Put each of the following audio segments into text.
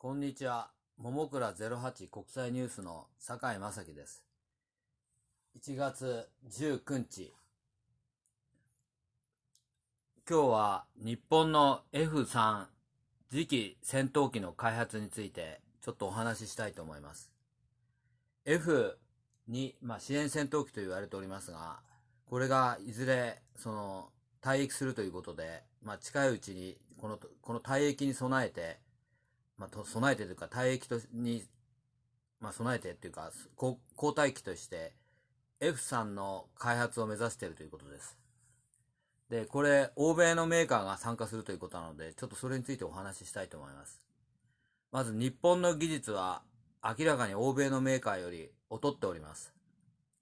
こんにちは。ももくら08国際ニュースの酒井正樹です。1月19日。今日は日本の F3 次期戦闘機の開発についてちょっとお話ししたいと思います。F2、まあ、支援戦闘機と言われておりますが、これがいずれその退役するということで、まあ、近いうちにこのこの退役に備えてまあ、と備えてというか、退役とに、まあ、備えてというか、交代機として F3 の開発を目指しているということです。で、これ、欧米のメーカーが参加するということなので、ちょっとそれについてお話ししたいと思います。まず、日本の技術は明らかに欧米のメーカーより劣っております。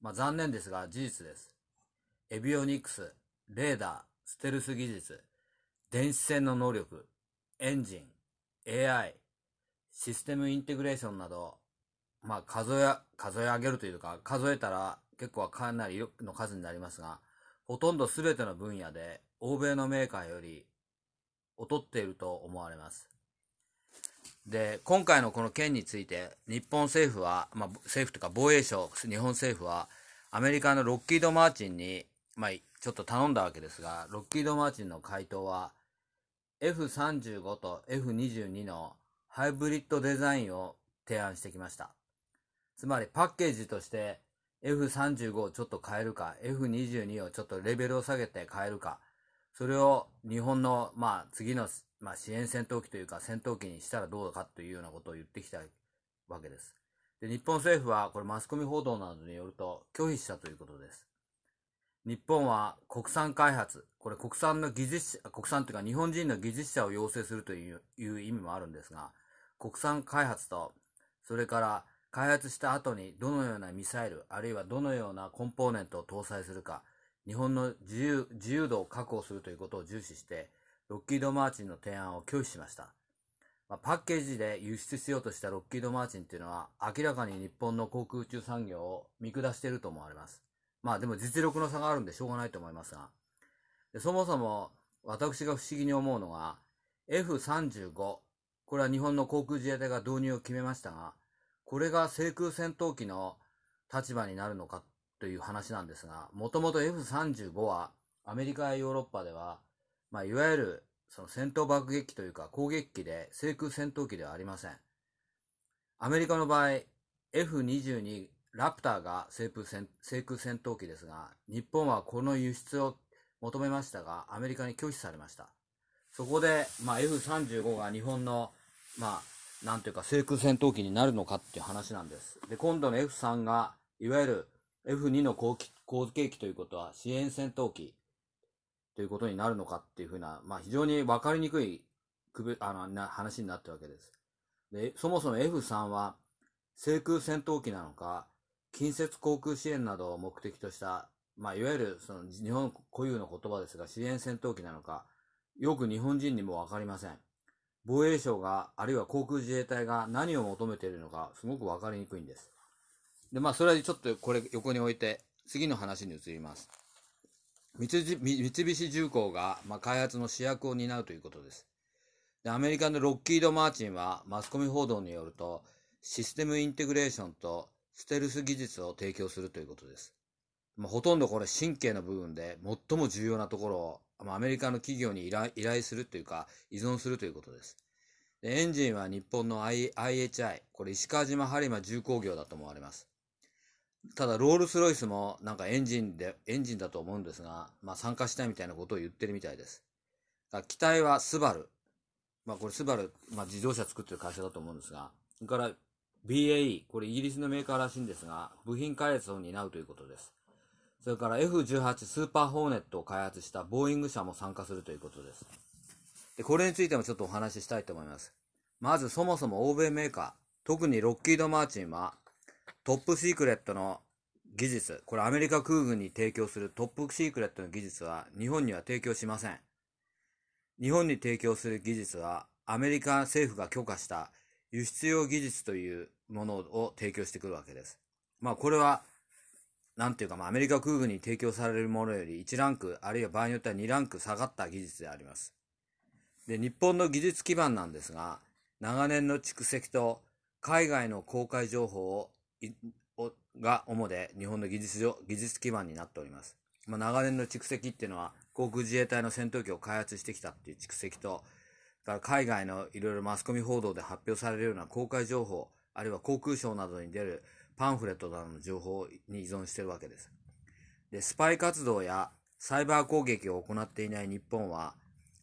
まあ、残念ですが、事実です。エビオニクス、レーダー、ステルス技術、電子戦の能力、エンジン、AI、システムインテグレーションなど、まあ数え、数え上げるというか、数えたら結構はかなりの数になりますが、ほとんど全ての分野で欧米のメーカーより劣っていると思われます。で、今回のこの件について、日本政府は、まあ政府というか防衛省、日本政府は、アメリカのロッキード・マーチンに、まあちょっと頼んだわけですが、ロッキード・マーチンの回答は、F35 と F22 のハイブリッドデザインを提案してきました。つまりパッケージとして F35 をちょっと変えるか、F22 をちょっとレベルを下げて変えるか、それを日本の、まあ、次の、まあ、支援戦闘機というか戦闘機にしたらどうかというようなことを言ってきたわけです。で、日本政府はこれマスコミ報道などによると拒否したということです。日本は国産開発、これ国産の技術者、国産というか日本人の技術者を養成するといういう意味もあるんですが、国産開発と、それから開発した後にどのようなミサイル、あるいはどのようなコンポーネントを搭載するか、日本の自由自由度を確保するということを重視して、ロッキード・マーチンの提案を拒否しました。まあ、パッケージで輸出しようとしたロッキード・マーチンっていうのは、明らかに日本の航空宇宙産業を見下していると思われます。まあでも実力の差があるんでしょうがないと思いますが、でそもそも私が不思議に思うのが、F35、これは日本の航空自衛隊が導入を決めましたが、これが制空戦闘機の立場になるのかという話なんですが、もともと F35 はアメリカやヨーロッパでは、まあ、いわゆるその戦闘爆撃機というか攻撃機で制空戦闘機ではありません。アメリカの場合、F22 ラプターが制空戦制空戦闘機ですが、日本はこの輸出を求めましたが、アメリカに拒否されました。そこで、まあ、F35 が日本の、まあ、なんていうか、制空戦闘機になるのかっていう話なんです。で、今度の F3 が、いわゆる F2 の攻撃機ということは、支援戦闘機ということになるのかっていうふうな、まあ、非常に分かりにくいくべあのな話になってるわけです。で、そもそも F3 は、制空戦闘機なのか、近接航空支援などを目的とした、まあ、いわゆるその日本固有の言葉ですが、支援戦闘機なのか、よく日本人にもわかりません。防衛省が、あるいは航空自衛隊が何を求めているのか、すごくわかりにくいんです。で、まあ、それはちょっとこれ横に置いて、次の話に移ります。三菱重工が、まあ、開発の主役を担うということです。で、アメリカのロッキード・マーチンは、マスコミ報道によると、システムインテグレーションとステルス技術を提供するということです。まあ、ほとんどこれ神経の部分で最も重要なところを、まあ、アメリカの企業に依頼依頼するというか依存するということです。でエンジンは日本の I IHI、これ石川島播磨重工業だと思われます。ただロールスロイスもなんかエンジンで、エンジンだと思うんですが、まあ参加したいみたいなことを言ってるみたいです。機体はスバル。まあこれスバル、まあ自動車作ってる会社だと思うんですが、それから BAE、これイギリスのメーカーらしいんですが、部品開発を担うということです。それから F18 スーパーホーネットを開発したボーイング社も参加するということです。で、これについてもちょっとお話ししたいと思います。まずそもそも欧米メーカー、特にロッキード・マーチンはトップシークレットの技術、これアメリカ空軍に提供するトップシークレットの技術は日本には提供しません。日本に提供する技術はアメリカ政府が許可した輸出用技術というものを提供してくるわけです。まあこれは、なんていうか、まあアメリカ空軍に提供されるものより1ランク、あるいは場合によっては2ランク下がった技術であります。で、日本の技術基盤なんですが、長年の蓄積と海外の公開情報をが主で日本の技術上技術基盤になっております。まあ、長年の蓄積っていうのは航空自衛隊の戦闘機を開発してきたっていう蓄積と、から海外のいろいろマスコミ報道で発表されるような公開情報、あるいは航空省などに出るパンフレットなどの情報に依存しているわけです。で、スパイ活動やサイバー攻撃を行っていない日本は、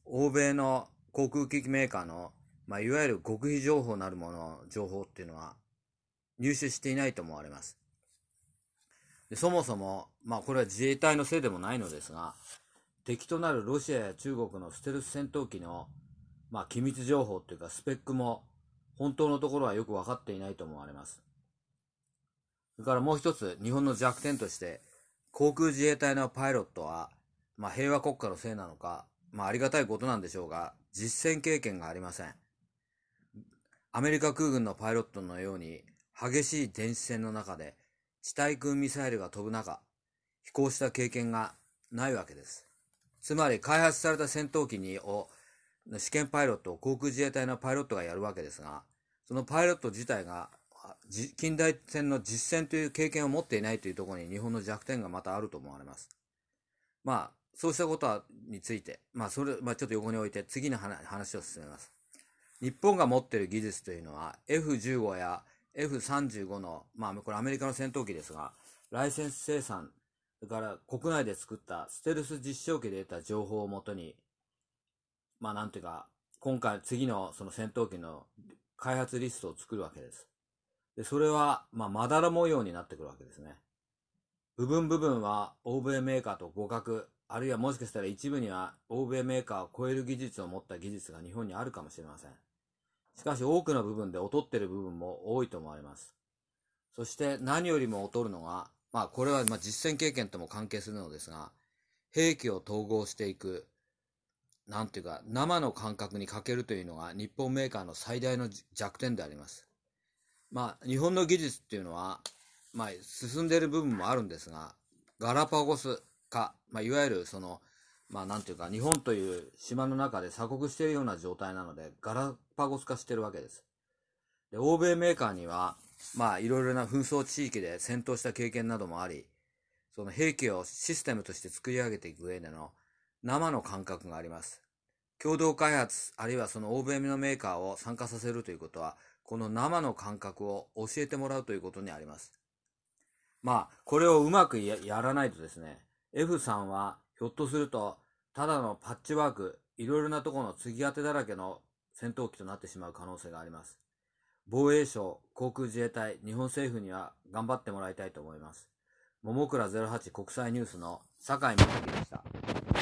欧米の航空機器メーカーの、まあ、いわゆる極秘情報なるもの、情報っていうのは入手していないと思われます。でそもそも、まあこれは自衛隊のせいでもないのですが、敵となるロシアや中国のステルス戦闘機の、まあ機密情報っていうかスペックも本当のところはよく分かっていないと思われます。それからもう一つ、日本の弱点として、航空自衛隊のパイロットは、まあ平和国家のせいなのか、まあありがたいことなんでしょうが、実戦経験がありません。アメリカ空軍のパイロットのように、激しい電子戦の中で地対空ミサイルが飛ぶ中、飛行した経験がないわけです。つまり開発された戦闘機にを試験パイロットを航空自衛隊のパイロットがやるわけですが、そのパイロット自体が近代戦の実戦という経験を持っていないというところに日本の弱点がまたあると思われます。まあ、そうしたことについて、まあ、それ、まあ、ちょっと横に置いて次の話を進めます。日本が持っている技術というのは F15 や F35 の、まあ、これアメリカの戦闘機ですが、ライセンス生産、それから国内で作ったステルス実証機で得た情報をもとに、まあ、なんていうか、今回、次のその戦闘機の開発リストを作るわけです。で、それは、まあ、まだら模様になってくるわけですね。部分部分は欧米メーカーと互角、あるいはもしかしたら一部には欧米メーカーを超える技術を持った技術が日本にあるかもしれません。しかし多くの部分で劣っている部分も多いと思われます。そして何よりも劣るのが、まあこれはま実践経験とも関係するのですが、兵器を統合していく、なんていうか生の感覚に欠けるというのが日本メーカーの最大の弱点であります。まあ日本の技術っていうのは、まあ進んでいる部分もあるんですが、ガラパゴス化、まあいわゆるそのまあなんていうか、日本という島の中で鎖国しているような状態なので、ガラパゴス化してるわけです。で、欧米メーカーには、まあいろいろな紛争地域で戦闘した経験などもあり、その兵器をシステムとして作り上げていく上での生の感覚があります。共同開発、あるいはその欧米のメーカーを参加させるということは、この生の感覚を教えてもらうということにあります。まあ、これをうまくやらないとですね、F さんはひょっとすると、ただのパッチワーク、いろいろなところの継ぎ当てだらけの戦闘機となってしまう可能性があります。防衛省、航空自衛隊、日本政府には頑張ってもらいたいと思います。桃倉08国際ニュースの酒井美咲でした。